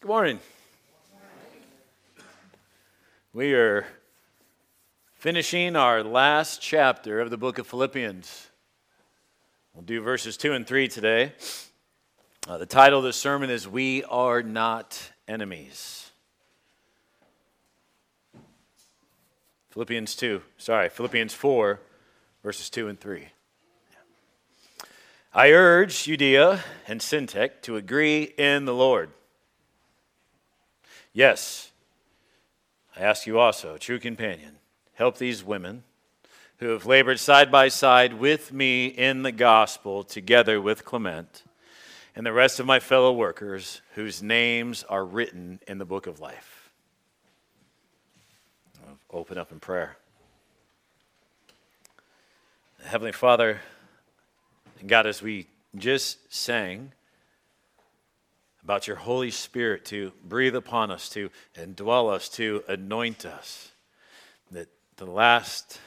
Good morning. We are finishing our last chapter of the book of Philippians. We'll do verses 2 and 3 today. Uh, the title of the sermon is We Are Not Enemies. Philippians 2, sorry, Philippians 4, verses 2 and 3. I urge Euodia and Syntyche to agree in the Lord. Yes, I ask you also, true companion, help these women who have labored side by side with me in the gospel, together with Clement and the rest of my fellow workers whose names are written in the book of life. I'll open up in prayer. Heavenly Father, God, as we just sang about your Holy Spirit to breathe upon us, to indwell us, to anoint us, that the last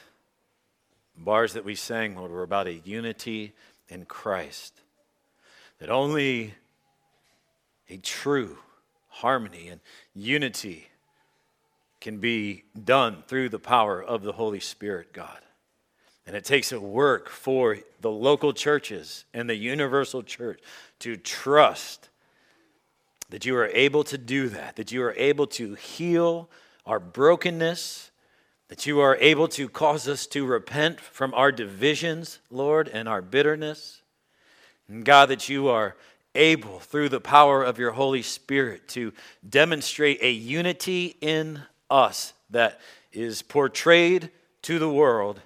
bars that we sang, Lord, were about a unity in Christ. That only a true harmony and unity can be done through the power of the Holy Spirit, God. And it takes a work for the local churches and the universal church to trust that you are able to do that, that you are able to heal our brokenness, that you are able to cause us to repent from our divisions, Lord, and our bitterness. And God, that you are able, through the power of your Holy Spirit, to demonstrate a unity in us that is portrayed to the world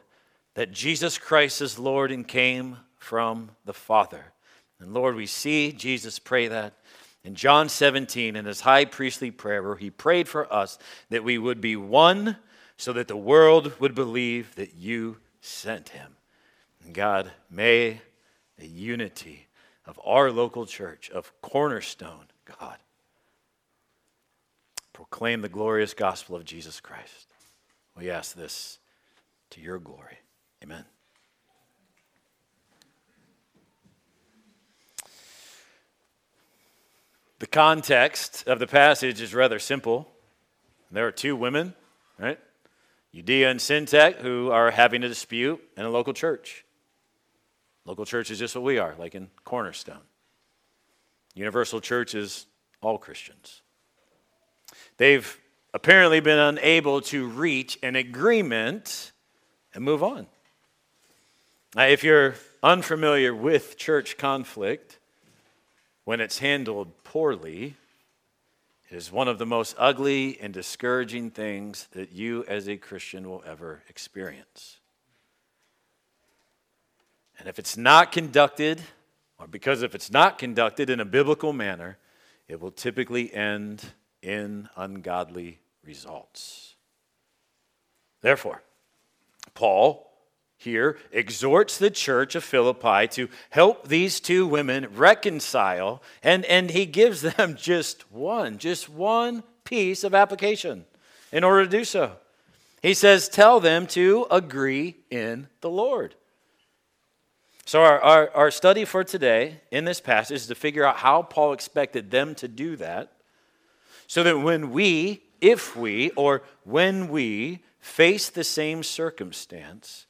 that Jesus Christ is Lord and came from the Father. And Lord, we see Jesus pray that in John 17 in his high priestly prayer, he prayed for us that we would be one so that the world would believe that you sent him. And God, may the unity of our local church, of Cornerstone, God, proclaim the glorious gospel of Jesus Christ. We ask this to your glory. Amen. The context of the passage is rather simple. There are two women, right? Euodia and Syntyche, who are having a dispute in a local church. Local church is just what we are, like in Cornerstone. Universal church is all Christians. They've apparently been unable to reach an agreement and move on. Now, if you're unfamiliar with church conflict, when it's handled poorly, it is one of the most ugly and discouraging things that you as a Christian will ever experience. And if it's not conducted, or because if it's not conducted in a biblical manner, it will typically end in ungodly results. Therefore, Paul here exhorts the church of Philippi to help these two women reconcile, and, and he gives them just one, just one piece of application in order to do so. He says, Tell them to agree in the Lord. So, our, our, our study for today in this passage is to figure out how Paul expected them to do that, so that when we, if we, or when we face the same circumstance,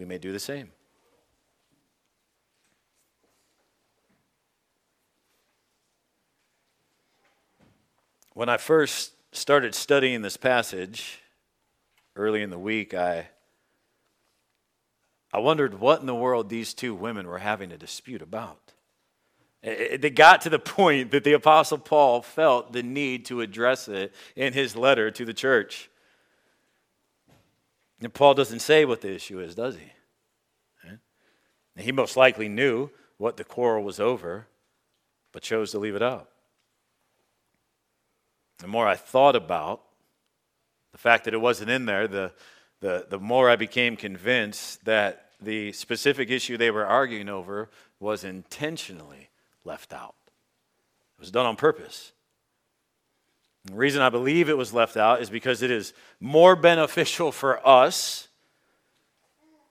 we may do the same. When I first started studying this passage early in the week, I, I wondered what in the world these two women were having a dispute about. They got to the point that the Apostle Paul felt the need to address it in his letter to the church. And Paul doesn't say what the issue is, does he? And he most likely knew what the quarrel was over, but chose to leave it out. The more I thought about the fact that it wasn't in there, the, the, the more I became convinced that the specific issue they were arguing over was intentionally left out. It was done on purpose. The reason I believe it was left out is because it is more beneficial for us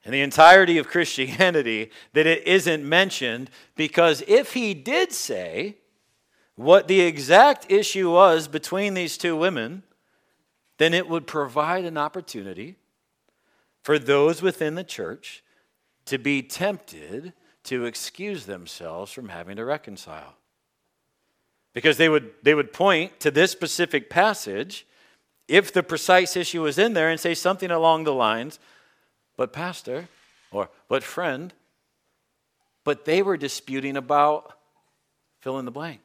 in the entirety of Christianity that it isn't mentioned because if he did say, what the exact issue was between these two women, then it would provide an opportunity for those within the church to be tempted to excuse themselves from having to reconcile. Because they would, they would point to this specific passage if the precise issue was in there and say something along the lines, but pastor, or but friend, but they were disputing about fill in the blank.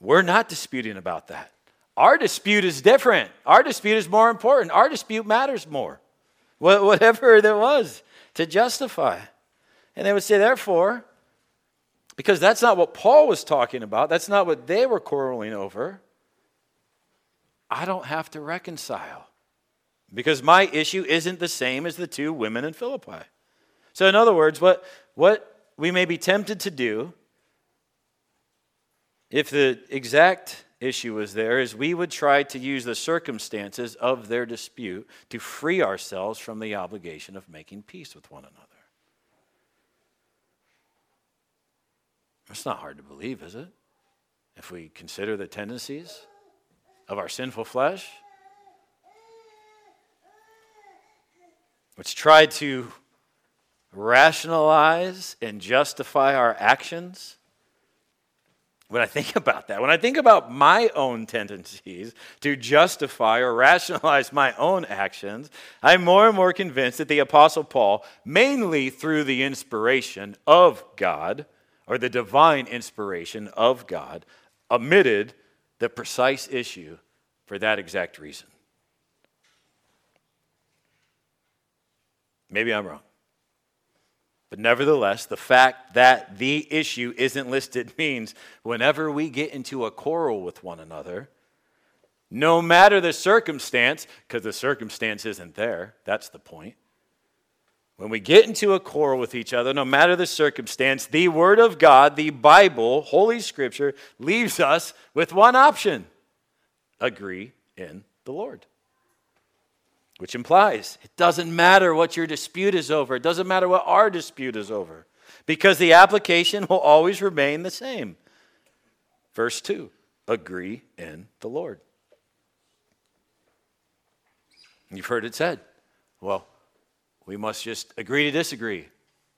We're not disputing about that. Our dispute is different. Our dispute is more important. Our dispute matters more. Whatever there was to justify. And they would say, therefore, because that's not what Paul was talking about, that's not what they were quarreling over, I don't have to reconcile. Because my issue isn't the same as the two women in Philippi. So, in other words, what, what we may be tempted to do if the exact issue was there is we would try to use the circumstances of their dispute to free ourselves from the obligation of making peace with one another. It's not hard to believe, is it? If we consider the tendencies of our sinful flesh, which try to rationalize and justify our actions when I think about that, when I think about my own tendencies to justify or rationalize my own actions, I'm more and more convinced that the Apostle Paul, mainly through the inspiration of God, or the divine inspiration of God, omitted the precise issue for that exact reason. Maybe I'm wrong. But nevertheless, the fact that the issue isn't listed means whenever we get into a quarrel with one another, no matter the circumstance, because the circumstance isn't there, that's the point. When we get into a quarrel with each other, no matter the circumstance, the Word of God, the Bible, Holy Scripture, leaves us with one option agree in the Lord. Which implies it doesn't matter what your dispute is over, it doesn't matter what our dispute is over, because the application will always remain the same. Verse 2 agree in the Lord. You've heard it said, well, we must just agree to disagree.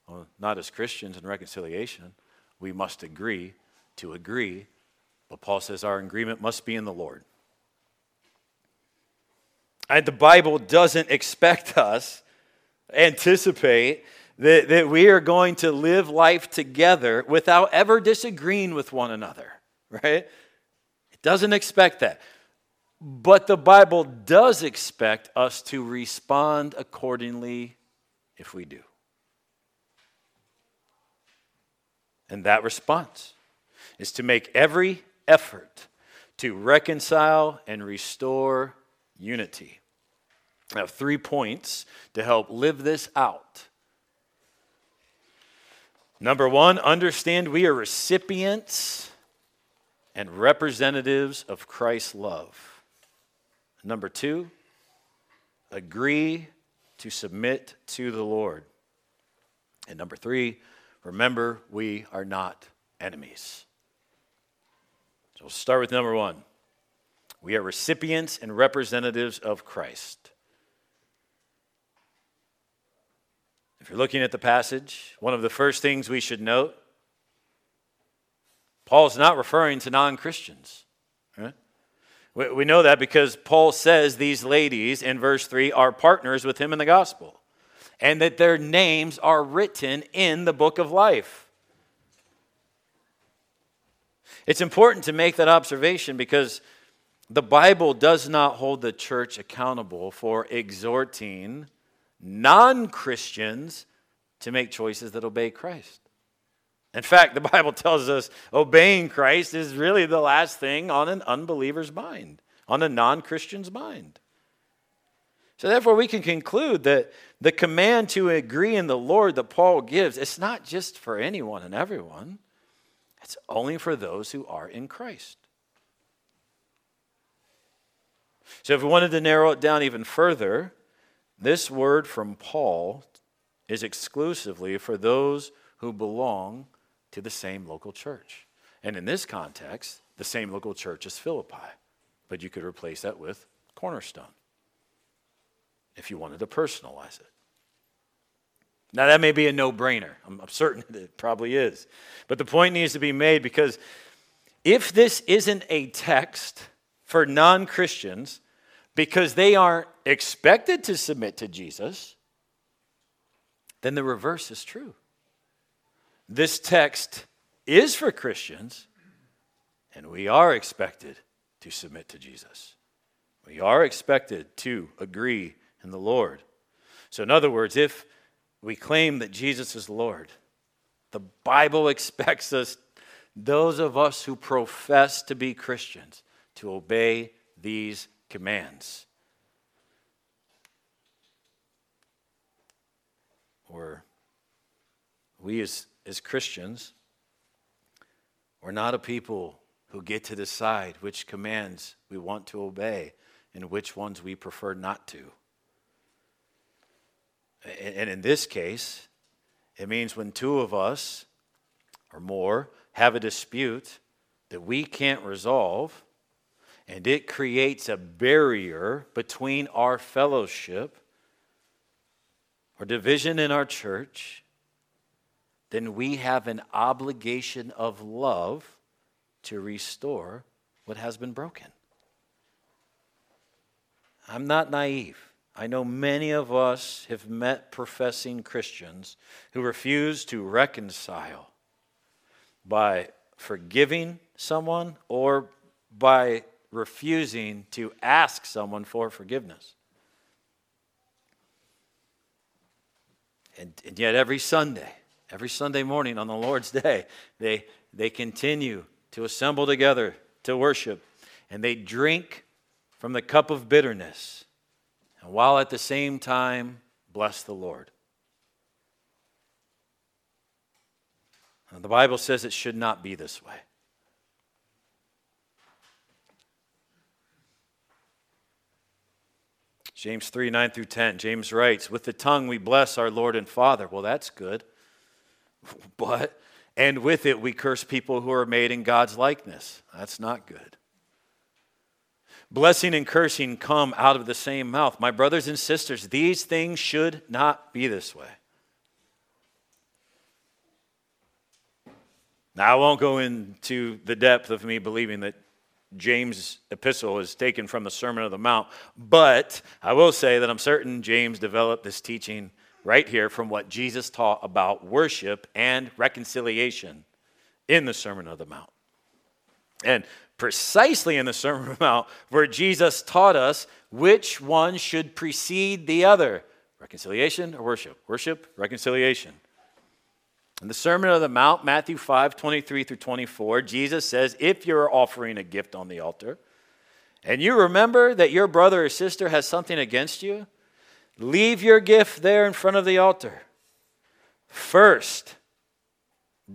Well, not as Christians in reconciliation. We must agree to agree. But Paul says our agreement must be in the Lord. And the Bible doesn't expect us, anticipate that, that we are going to live life together without ever disagreeing with one another, right? It doesn't expect that. But the Bible does expect us to respond accordingly if we do. And that response is to make every effort to reconcile and restore unity. I have three points to help live this out. Number one, understand we are recipients and representatives of Christ's love. Number two, agree to submit to the Lord. And number three, remember we are not enemies. So we'll start with number one. We are recipients and representatives of Christ. If you're looking at the passage, one of the first things we should note Paul's not referring to non Christians. Right? We know that because Paul says these ladies in verse 3 are partners with him in the gospel and that their names are written in the book of life. It's important to make that observation because the Bible does not hold the church accountable for exhorting non Christians to make choices that obey Christ. In fact, the Bible tells us obeying Christ is really the last thing on an unbeliever's mind, on a non Christian's mind. So, therefore, we can conclude that the command to agree in the Lord that Paul gives, it's not just for anyone and everyone, it's only for those who are in Christ. So, if we wanted to narrow it down even further, this word from Paul is exclusively for those who belong to the same local church. And in this context, the same local church is Philippi. But you could replace that with cornerstone if you wanted to personalize it. Now, that may be a no brainer. I'm, I'm certain it probably is. But the point needs to be made because if this isn't a text for non Christians because they aren't expected to submit to Jesus, then the reverse is true. This text is for Christians, and we are expected to submit to Jesus. We are expected to agree in the Lord. So, in other words, if we claim that Jesus is Lord, the Bible expects us, those of us who profess to be Christians, to obey these commands. Or we as, as Christians, we're not a people who get to decide which commands we want to obey and which ones we prefer not to. And in this case, it means when two of us or more have a dispute that we can't resolve, and it creates a barrier between our fellowship or division in our church, then we have an obligation of love to restore what has been broken. I'm not naive. I know many of us have met professing Christians who refuse to reconcile by forgiving someone or by refusing to ask someone for forgiveness. And, and, yet, every Sunday, every Sunday morning on the Lord's Day, they, they continue to assemble together to worship and they drink from the cup of bitterness and while at the same time bless the Lord. The Bible says it should not be this way. James 3 9 through 10. James writes, With the tongue we bless our Lord and Father. Well, that's good. But, and with it we curse people who are made in God's likeness. That's not good. Blessing and cursing come out of the same mouth. My brothers and sisters, these things should not be this way. Now, I won't go into the depth of me believing that James' epistle is taken from the Sermon of the Mount, but I will say that I'm certain James developed this teaching right here from what Jesus taught about worship and reconciliation in the Sermon of the Mount. And precisely in the Sermon on the Mount where Jesus taught us which one should precede the other reconciliation or worship? Worship, reconciliation. In the Sermon on the Mount, Matthew 5 23 through 24, Jesus says, If you're offering a gift on the altar, and you remember that your brother or sister has something against you, leave your gift there in front of the altar. First,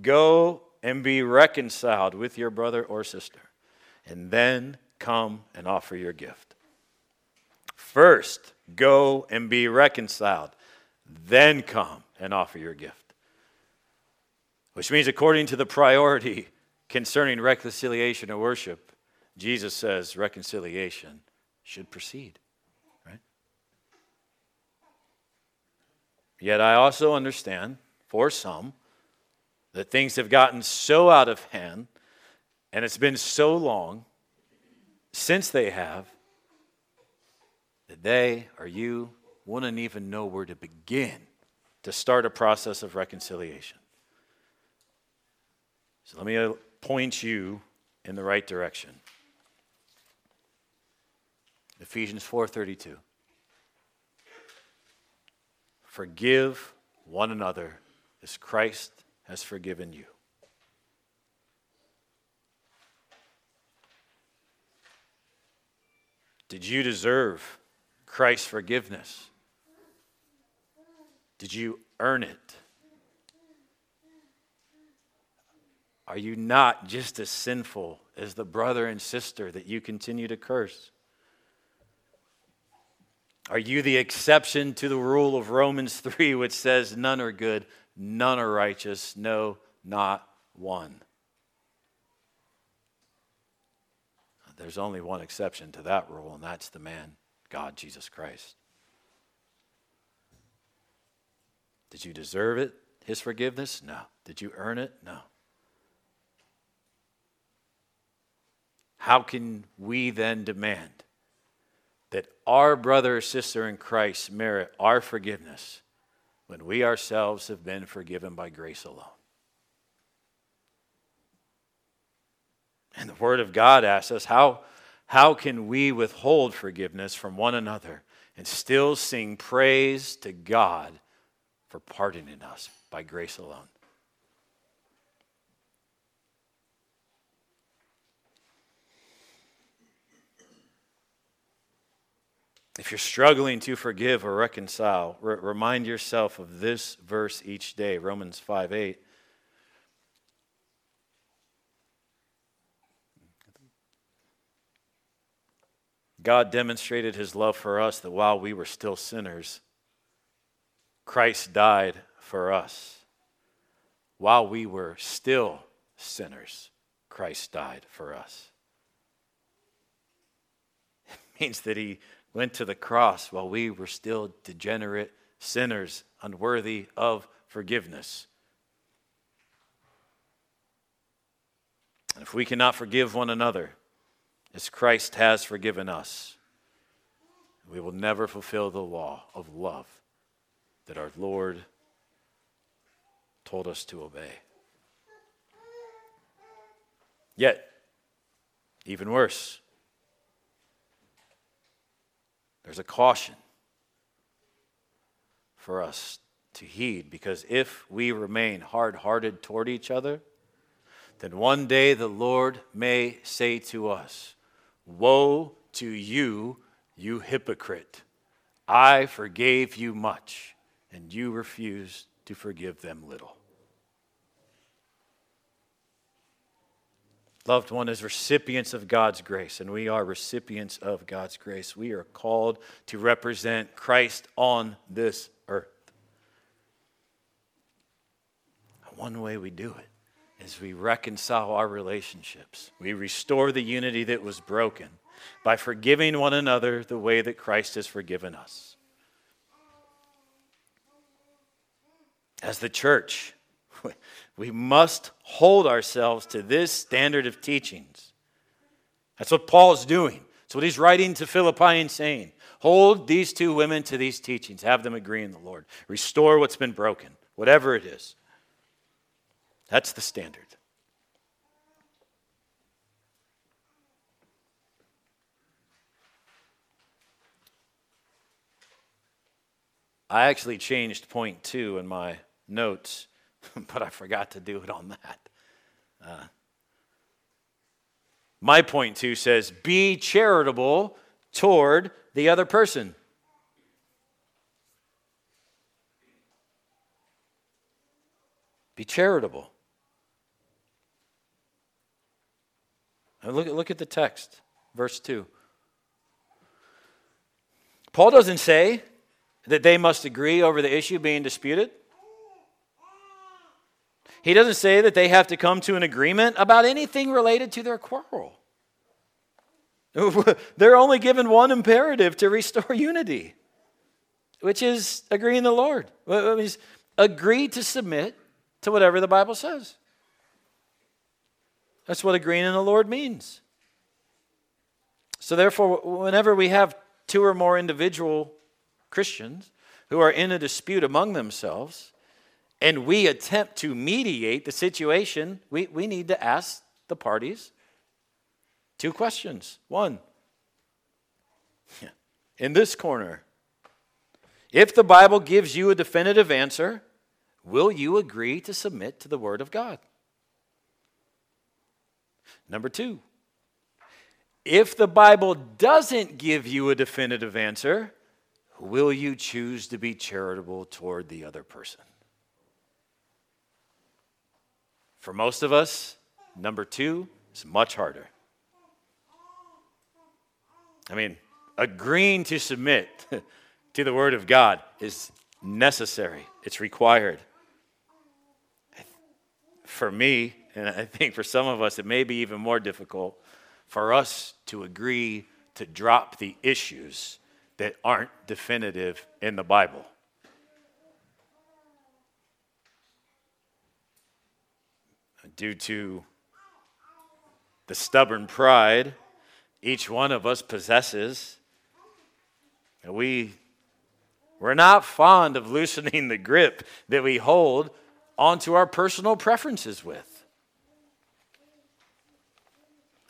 go and be reconciled with your brother or sister and then come and offer your gift. First, go and be reconciled, then come and offer your gift. Which means, according to the priority concerning reconciliation or worship, Jesus says reconciliation should proceed. Right? Yet I also understand, for some, that things have gotten so out of hand and it's been so long since they have that they or you wouldn't even know where to begin to start a process of reconciliation. So let me uh, point you in the right direction. Ephesians 4:32 Forgive one another as Christ has forgiven you. Did you deserve Christ's forgiveness? Did you earn it? Are you not just as sinful as the brother and sister that you continue to curse? Are you the exception to the rule of Romans 3, which says, None are good, none are righteous, no, not one? there's only one exception to that rule, and that's the man, God, Jesus Christ. Did you deserve it, his forgiveness? No. Did you earn it? No. How can we then demand that our brother or sister in Christ merit our forgiveness when we ourselves have been forgiven by grace alone? And the Word of God asks us how, how can we withhold forgiveness from one another and still sing praise to God for pardoning us by grace alone? If you're struggling to forgive or reconcile, re- remind yourself of this verse each day, Romans 5 8. God demonstrated his love for us that while we were still sinners, Christ died for us. While we were still sinners, Christ died for us. It means that he went to the cross while we were still degenerate sinners, unworthy of forgiveness. And if we cannot forgive one another, as Christ has forgiven us, we will never fulfill the law of love that our Lord told us to obey. Yet, even worse, there's a caution for us to heed because if we remain hard hearted toward each other, then one day the Lord may say to us, Woe to you, you hypocrite! I forgave you much, and you refused to forgive them little. Loved one, as recipients of God's grace, and we are recipients of God's grace, we are called to represent Christ on this earth. One way we do it is we reconcile our relationships. We restore the unity that was broken by forgiving one another the way that Christ has forgiven us. As the church, we must hold ourselves to this standard of teachings. That's what Paul is doing. That's what he's writing to Philippi and saying. Hold these two women to these teachings. Have them agree in the Lord. Restore what's been broken, whatever it is. That's the standard. I actually changed point two in my notes, but I forgot to do it on that. Uh, my point two says, be charitable toward the other person. Be charitable. look, look at the text, verse 2. Paul doesn't say that they must agree over the issue being disputed. He doesn't say that they have to come to an agreement about anything related to their quarrel. They're only given one imperative to restore unity, which is agree in the Lord. It means agree to submit to whatever the Bible says. That's what agreeing in the Lord means. So, therefore, whenever we have two or more individual Christians who are in a dispute among themselves, and we attempt to mediate the situation, we, we need to ask the parties two questions. One, in this corner, if the Bible gives you a definitive answer, will you agree to submit to the Word of God? Number two, if the Bible doesn't give you a definitive answer, will you choose to be charitable toward the other person? For most of us, number two is much harder. I mean, agreeing to submit to the Word of God is necessary, it's required. For me, and I think for some of us, it may be even more difficult for us to agree to drop the issues that aren't definitive in the Bible. Due to the stubborn pride each one of us possesses, we, we're not fond of loosening the grip that we hold onto our personal preferences with.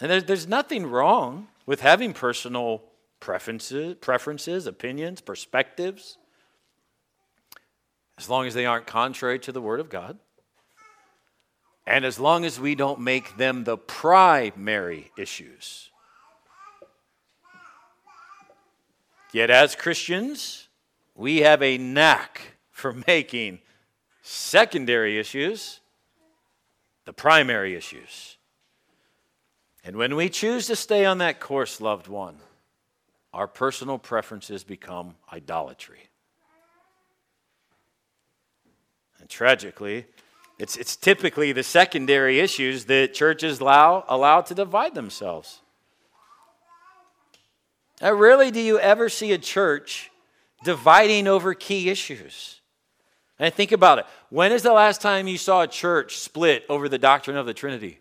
And there's, there's nothing wrong with having personal preferences, preferences, opinions, perspectives, as long as they aren't contrary to the Word of God. And as long as we don't make them the primary issues. Yet, as Christians, we have a knack for making secondary issues the primary issues. And when we choose to stay on that course, loved one, our personal preferences become idolatry. And tragically, it's, it's typically the secondary issues that churches allow, allow to divide themselves. Now, rarely do you ever see a church dividing over key issues. And think about it. When is the last time you saw a church split over the doctrine of the Trinity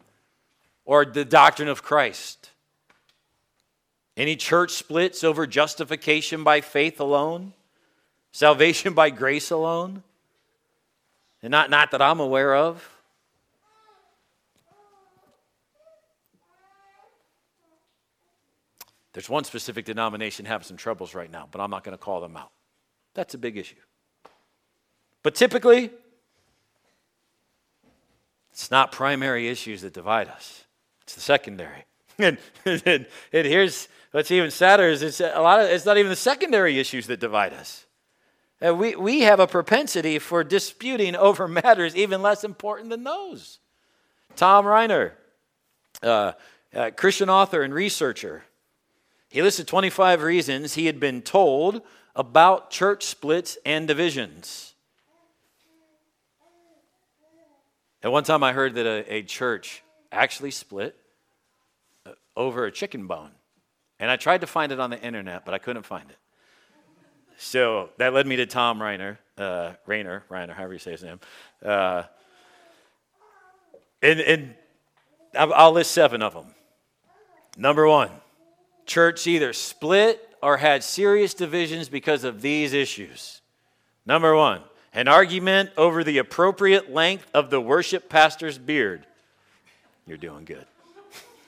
or the doctrine of Christ? Any church splits over justification by faith alone? Salvation by grace alone? And not, not that I'm aware of. There's one specific denomination having some troubles right now, but I'm not going to call them out. That's a big issue. But typically, it's not primary issues that divide us, it's the secondary. And, and, and here's what's even sadder is it's a lot of it's not even the secondary issues that divide us. And we, we have a propensity for disputing over matters even less important than those. Thom Reiner, uh, uh, Christian author and researcher, he listed 25 reasons he had been told about church splits and divisions. At one time, I heard that a, a church actually split uh, over a chicken bone. And I tried to find it on the internet, but I couldn't find it. So that led me to Thom Reiner, uh, Rainer, Reiner, however you say his name. Uh, and, and I'll list seven of them. Number one, church either split or had serious divisions because of these issues. Number one, an argument over the appropriate length of the worship pastor's beard. You're doing good.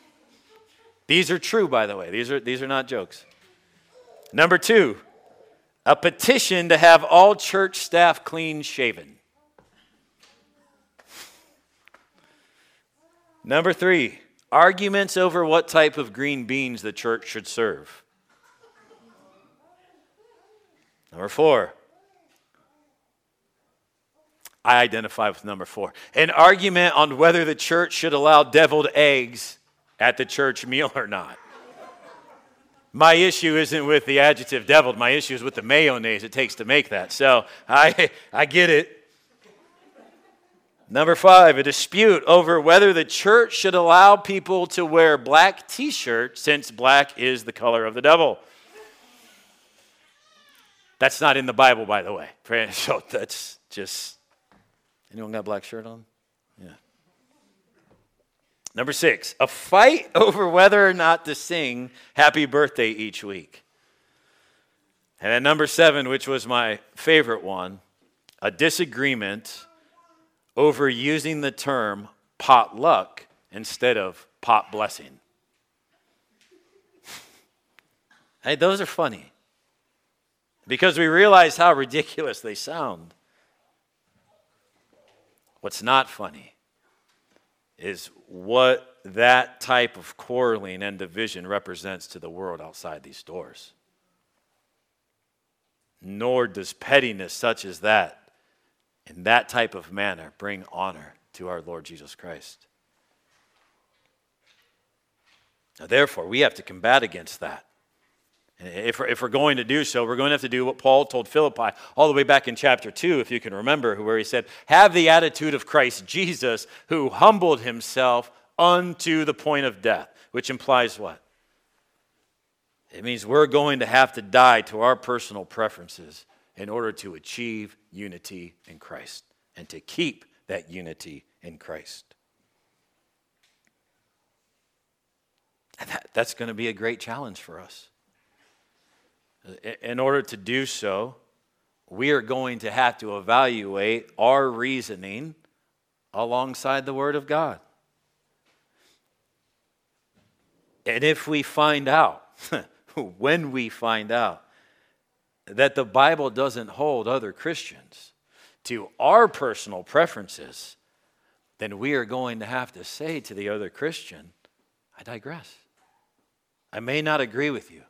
these are true, by the way. These are, these are not jokes. Number two, a petition to have all church staff clean shaven. Number three, arguments over what type of green beans the church should serve. Number four, I identify with number four. An argument on whether the church should allow deviled eggs at the church meal or not. My issue isn't with the adjective deviled, my issue is with the mayonnaise it takes to make that. So I, I get it. Number five, a dispute over whether the church should allow people to wear black t shirts since black is the color of the devil. That's not in the Bible, by the way. So that's just Anyone got a black shirt on? Number six, a fight over whether or not to sing happy birthday each week. And then number seven, which was my favorite one, a disagreement over using the term potluck instead of pot blessing. hey, those are funny because we realize how ridiculous they sound. What's not funny is what that type of quarreling and division represents to the world outside these doors. Nor does pettiness such as that, in that type of manner, bring honor to our Lord Jesus Christ. Now, therefore, we have to combat against that. If if we're going to do so, we're going to have to do what Paul told Philippi all the way back in chapter 2, if you can remember, where he said, Have the attitude of Christ Jesus, who humbled himself unto the point of death. which implies what? It means we're going to have to die to our personal preferences in order to achieve unity in Christ and to keep that unity in Christ. And that, that's going to be a great challenge for us. Uh, in order to do so, we are going to have to evaluate our reasoning alongside the Word of God. And if we find out, when we find out, that the Bible doesn't hold other Christians to our personal preferences, then we are going to have to say to the other Christian, I digress. I may not agree with you,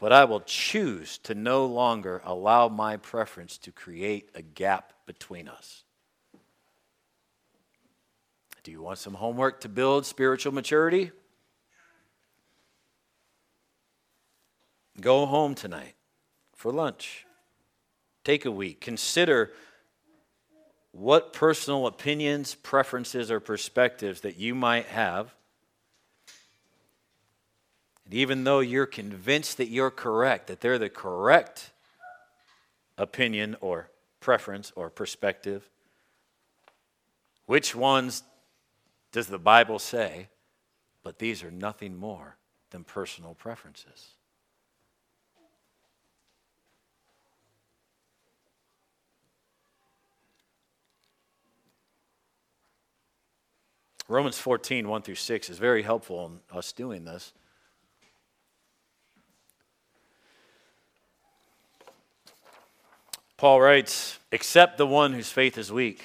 but I will choose to no longer allow my preference to create a gap between us. Do you want some homework to build spiritual maturity? Go home tonight for lunch. Take a week. Consider what personal opinions, preferences, or perspectives that you might have and even though you're convinced that you're correct, that they're the correct opinion or preference or perspective, which ones does the Bible say? But these are nothing more than personal preferences. Romans 14, 1 through 6 is very helpful in us doing this. Paul writes, except the one whose faith is weak.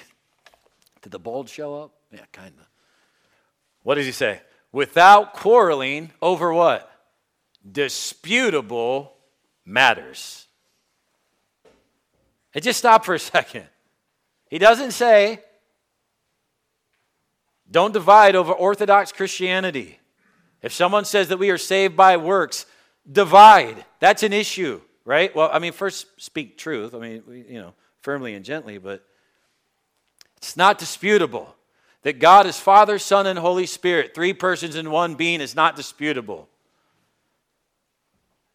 Did the bold show up? Yeah, kind of. What does he say? Without quarreling over what? Disputable matters. And just stop for a second. He doesn't say, don't divide over Orthodox Christianity. If someone says that we are saved by works, divide. That's an issue right? Well, I mean, first speak truth. I mean, you know, firmly and gently, but it's not disputable. That God is Father, Son, and Holy Spirit, three persons in one being, is not disputable.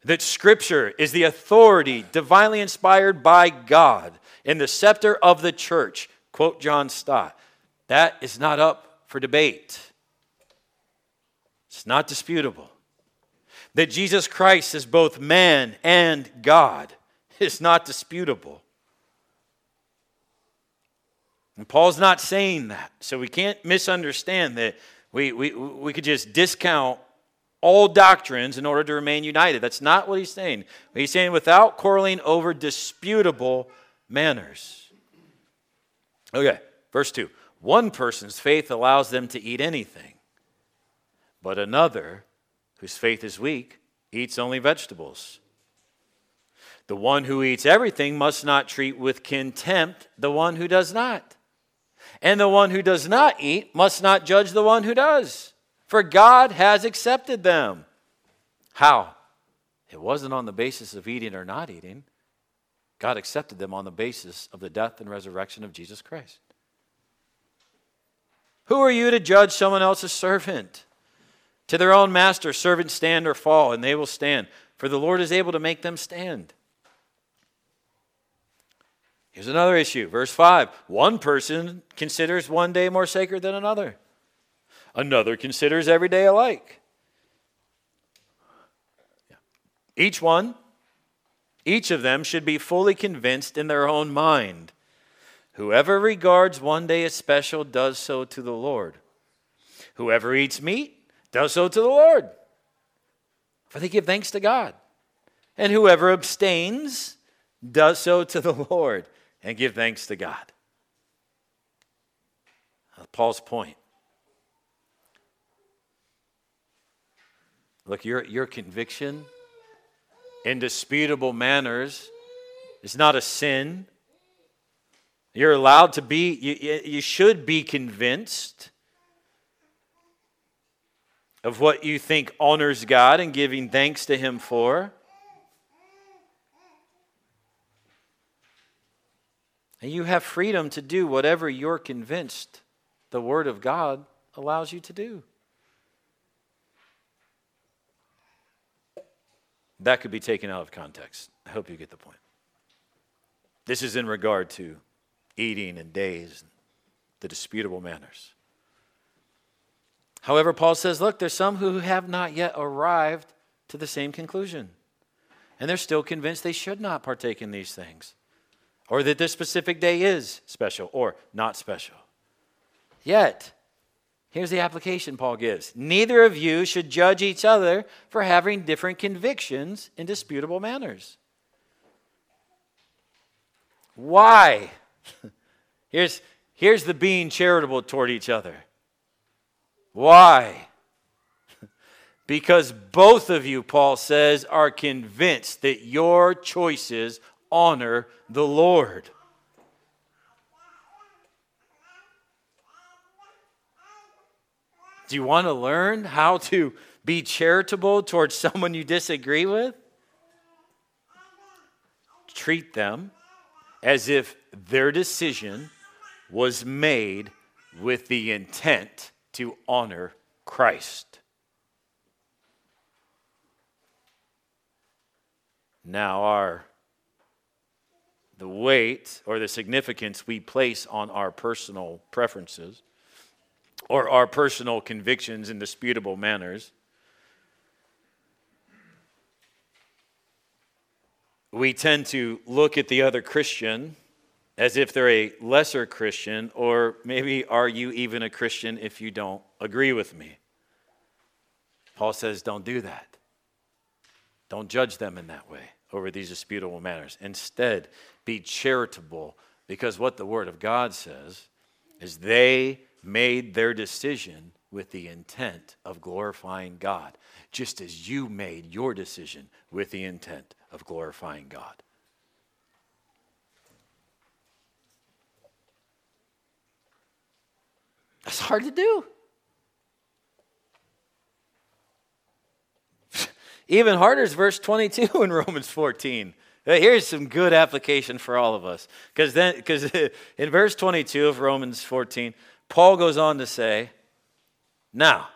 That Scripture is the authority divinely inspired by God in the scepter of the church. Quote John Stott. That is not up for debate. It's not disputable that Jesus Christ is both man and God is not disputable. And Paul's not saying that. So we can't misunderstand that we, we, we could just discount all doctrines in order to remain united. That's not what he's saying. He's saying without quarreling over disputable manners. Okay, verse 2. One person's faith allows them to eat anything, but another whose faith is weak, eats only vegetables. The one who eats everything must not treat with contempt the one who does not. And the one who does not eat must not judge the one who does, for God has accepted them. How? It wasn't on the basis of eating or not eating. God accepted them on the basis of the death and resurrection of Jesus Christ. Who are you to judge someone else's servant? To their own master, servants stand or fall, and they will stand, for the Lord is able to make them stand. Here's another issue. Verse 5 One person considers one day more sacred than another, another considers every day alike. Each one, each of them should be fully convinced in their own mind. Whoever regards one day as special does so to the Lord. Whoever eats meat does so to the Lord, for they give thanks to God. And whoever abstains does so to the Lord and give thanks to God. Paul's point. Look, your, your conviction, indisputable manners, is not a sin. You're allowed to be, you, you should be convinced of what you think honors God and giving thanks to Him for. And you have freedom to do whatever you're convinced the Word of God allows you to do. That could be taken out of context. I hope you get the point. This is in regard to eating and days, and the disputable manners. However, Paul says, look, there's some who have not yet arrived to the same conclusion. And they're still convinced they should not partake in these things, or that this specific day is special or not special. Yet, here's the application Paul gives neither of you should judge each other for having different convictions in disputable manners. Why? Here's, here's the being charitable toward each other. Why? because both of you, Paul says, are convinced that your choices honor the Lord. Do you want to learn how to be charitable towards someone you disagree with? Treat them as if their decision was made with the intent to honor Christ. Now, our the weight or the significance we place on our personal preferences or our personal convictions in disputable manners we tend to look at the other Christian as if they're a lesser Christian, or maybe are you even a Christian if you don't agree with me? Paul says, don't do that. Don't judge them in that way over these disputable matters. Instead, be charitable because what the Word of God says is they made their decision with the intent of glorifying God, just as you made your decision with the intent of glorifying God. That's hard to do. Even harder is verse 22 in Romans 14. Uh, here's some good application for all of us. Because because in verse 22 of Romans 14, Paul goes on to say, Now,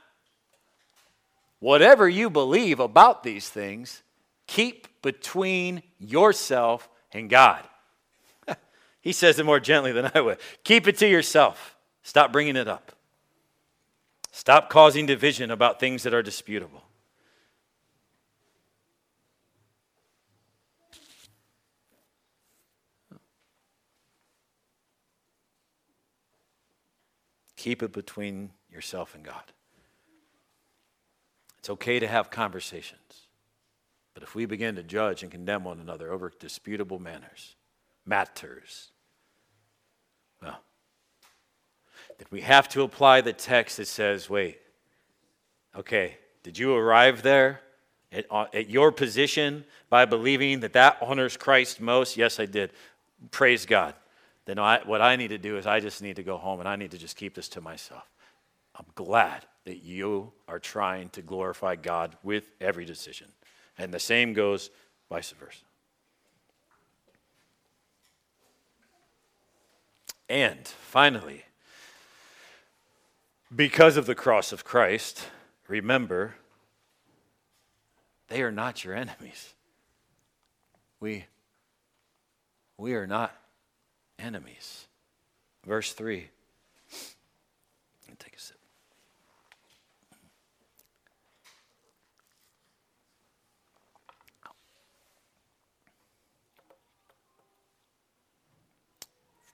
whatever you believe about these things, keep between yourself and God. he says it more gently than I would. Keep it to yourself. Stop bringing it up. Stop causing division about things that are disputable. Keep it between yourself and God. It's okay to have conversations. But if we begin to judge and condemn one another over disputable manners, matters, well, then we have to apply the text that says, wait, okay, did you arrive there at, uh, at your position by believing that that honors Christ most? Yes, I did. Praise God then I, what I need to do is I just need to go home and I need to just keep this to myself. I'm glad that you are trying to glorify God with every decision. And the same goes vice versa. And finally, because of the cross of Christ, remember, they are not your enemies. We, we are not enemies. Verse 3. Take a sip.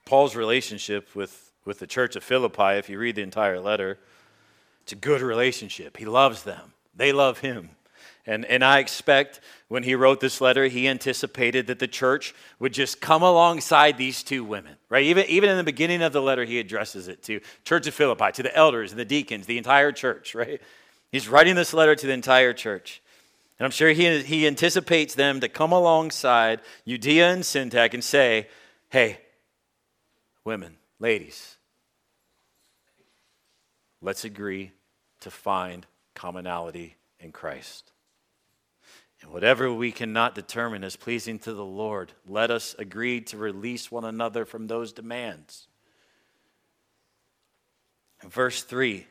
Paul's relationship with, with the church of Philippi, if you read the entire letter, it's a good relationship. He loves them, they love him. And, and I expect when he wrote this letter, he anticipated that the church would just come alongside these two women, right? Even, even in the beginning of the letter, he addresses it to Church of Philippi, to the elders and the deacons, the entire church, right? He's writing this letter to the entire church. And I'm sure he, he anticipates them to come alongside Euodia and Syntyche and say, hey, women, ladies, let's agree to find commonality in Christ. And whatever we cannot determine is pleasing to the Lord, let us agree to release one another from those demands. verse 3.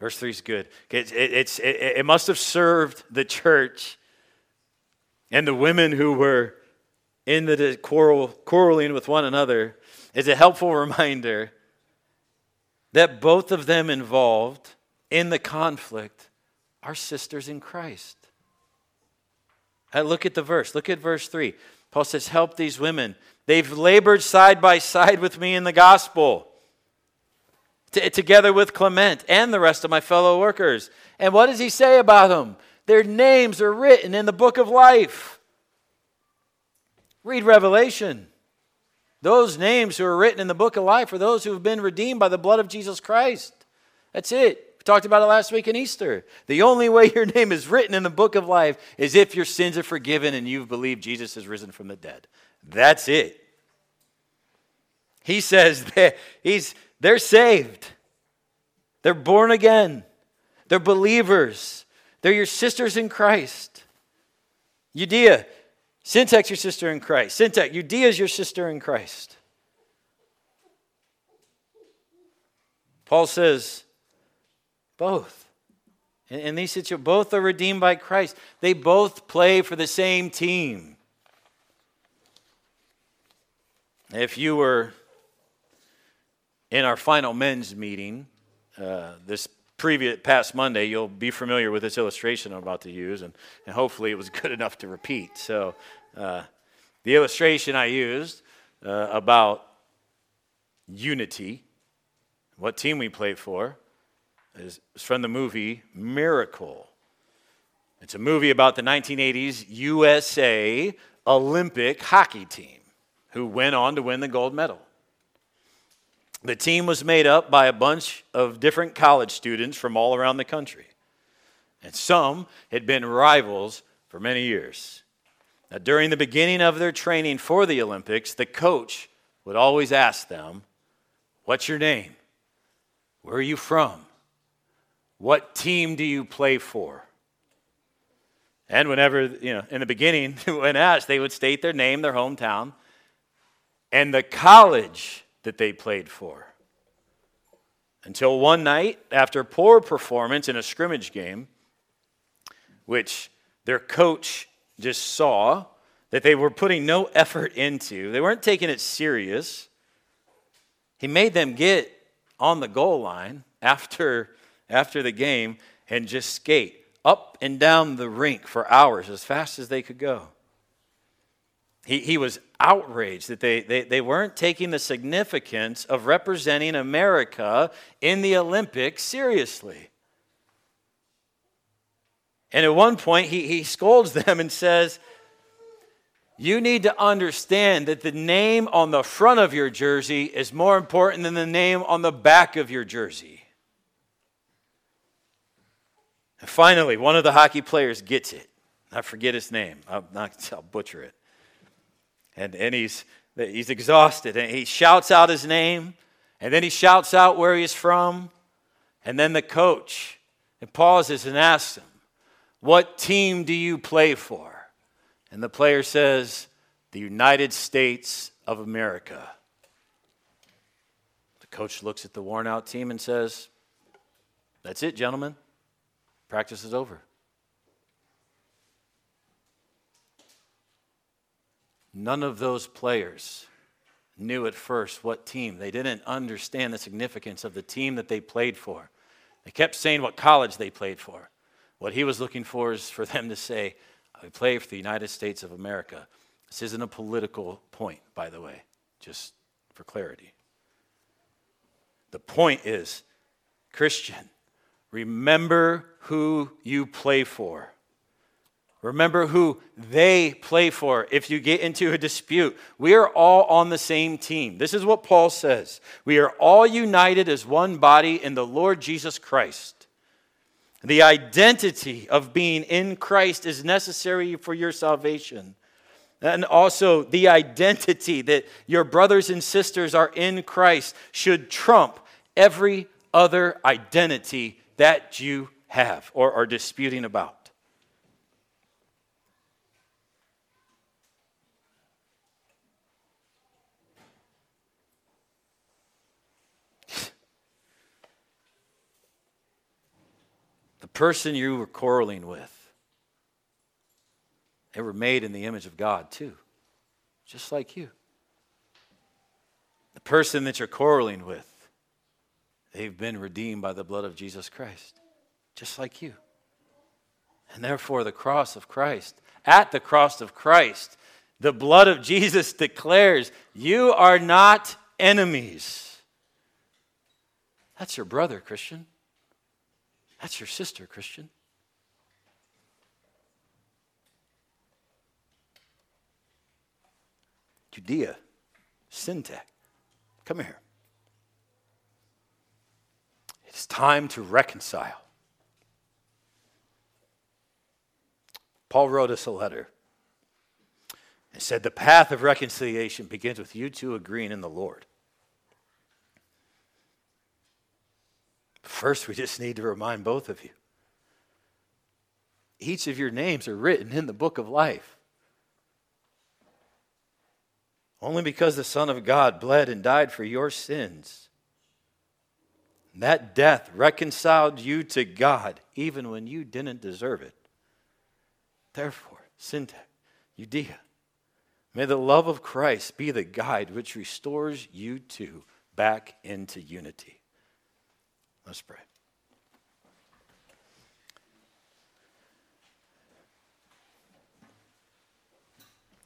Verse 3 is good. It, it, it's, it, it must have served the church and the women who were in the quarrel, quarreling with one another is a helpful reminder that both of them involved in the conflict are sisters in Christ. I look at the verse. Look at verse 3. Paul says, Help these women. They've labored side by side with me in the gospel, t- together with Clement and the rest of my fellow workers. And what does he say about them? Their names are written in the book of life. Read Revelation. Those names who are written in the book of life are those who have been redeemed by the blood of Jesus Christ. That's it. We talked about it last week in Easter. The only way your name is written in the book of life is if your sins are forgiven and you've believed Jesus has risen from the dead. That's it. He says that he's, they're saved, they're born again, they're believers, they're your sisters in Christ. Euodia, Syntyche, your sister in Christ. Syntyche, Euodia is your sister in Christ. Paul says, both. In, in these situations, both are redeemed by Christ. They both play for the same team. If you were in our final men's meeting uh, this previous past Monday, you'll be familiar with this illustration I'm about to use, and, and hopefully it was good enough to repeat. So, uh, the illustration I used uh, about unity, what team we play for, is, is from the movie Miracle. It's a movie about the 1980s USA Olympic hockey team who went on to win the gold medal. The team was made up by a bunch of different college students from all around the country. And some had been rivals for many years. Now, during the beginning of their training for the Olympics, the coach would always ask them, What's your name? Where are you from? What team do you play for? And whenever, you know, in the beginning, when asked, they would state their name, their hometown, and the college that they played for. Until one night, after poor performance in a scrimmage game, which their coach just saw that they were putting no effort into, they weren't taking it serious. He made them get on the goal line after, after the game and just skate up and down the rink for hours as fast as they could go. He, he was outraged that they, they, they weren't taking the significance of representing America in the Olympics seriously. And at one point, he, he scolds them and says, You need to understand that the name on the front of your jersey is more important than the name on the back of your jersey. And finally, one of the hockey players gets it. I forget his name, I'll, I'll butcher it. And, and he's, he's exhausted. And he shouts out his name. And then he shouts out where he's from. And then the coach and pauses and asks him, What team do you play for? And the player says, The United States of America. The coach looks at the worn out team and says, That's it, gentlemen. Practice is over. None of those players knew at first what team. They didn't understand the significance of the team that they played for. They kept saying what college they played for. What he was looking for is for them to say, I play for the United States of America. This isn't a political point, by the way, just for clarity. The point is, Christian, remember who you play for. Remember who they play for if you get into a dispute. We are all on the same team. This is what Paul says. We are all united as one body in the Lord Jesus Christ. The identity of being in Christ is necessary for your salvation. And also, the identity that your brothers and sisters are in Christ should trump every other identity that you have or are disputing about. Person you were quarreling with They were made in the image of God, too, just like you. The person that you're quarreling with, they've been redeemed by the blood of Jesus Christ, just like you. And therefore, the cross of Christ, at the cross of Christ, the blood of Jesus declares, You are not enemies. That's your brother, Christian. That's your sister, Christian. Euodia, Syntyche, come here. It's time to reconcile. Paul wrote us a letter and said, The path of reconciliation begins with you two agreeing in the Lord. First, we just need to remind both of you each of your names are written in the book of life. Only because the Son of God bled and died for your sins. That death reconciled you to God even when you didn't deserve it. Therefore, Syntyche, Euodia, may the love of Christ be the guide which restores you two back into unity. Let's pray.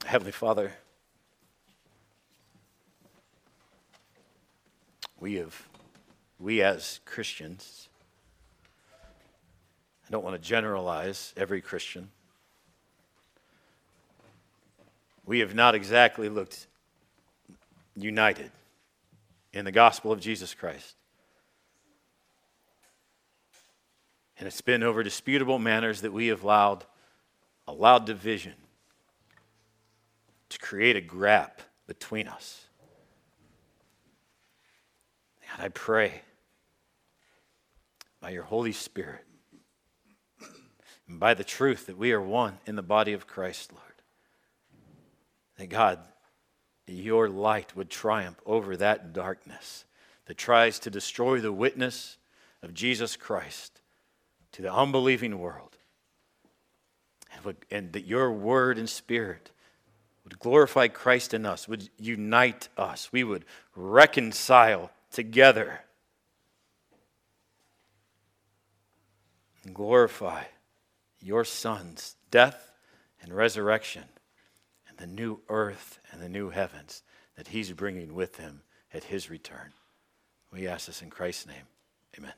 Heavenly Father, we have, we as Christians, I don't want to generalize every Christian. We have not exactly looked united in the gospel of Jesus Christ. And it's been over disputable manners that we have allowed, allowed division to create a gap between us. And I pray by your Holy Spirit and by the truth that we are one in the body of Christ, Lord, that God, your light would triumph over that darkness that tries to destroy the witness of Jesus Christ to the unbelieving world. And, would, and that your word and spirit would glorify Christ in us, would unite us. We would reconcile together and glorify your Son's death and resurrection and the new earth and the new heavens that he's bringing with him at his return. We ask this in Christ's name. Amen.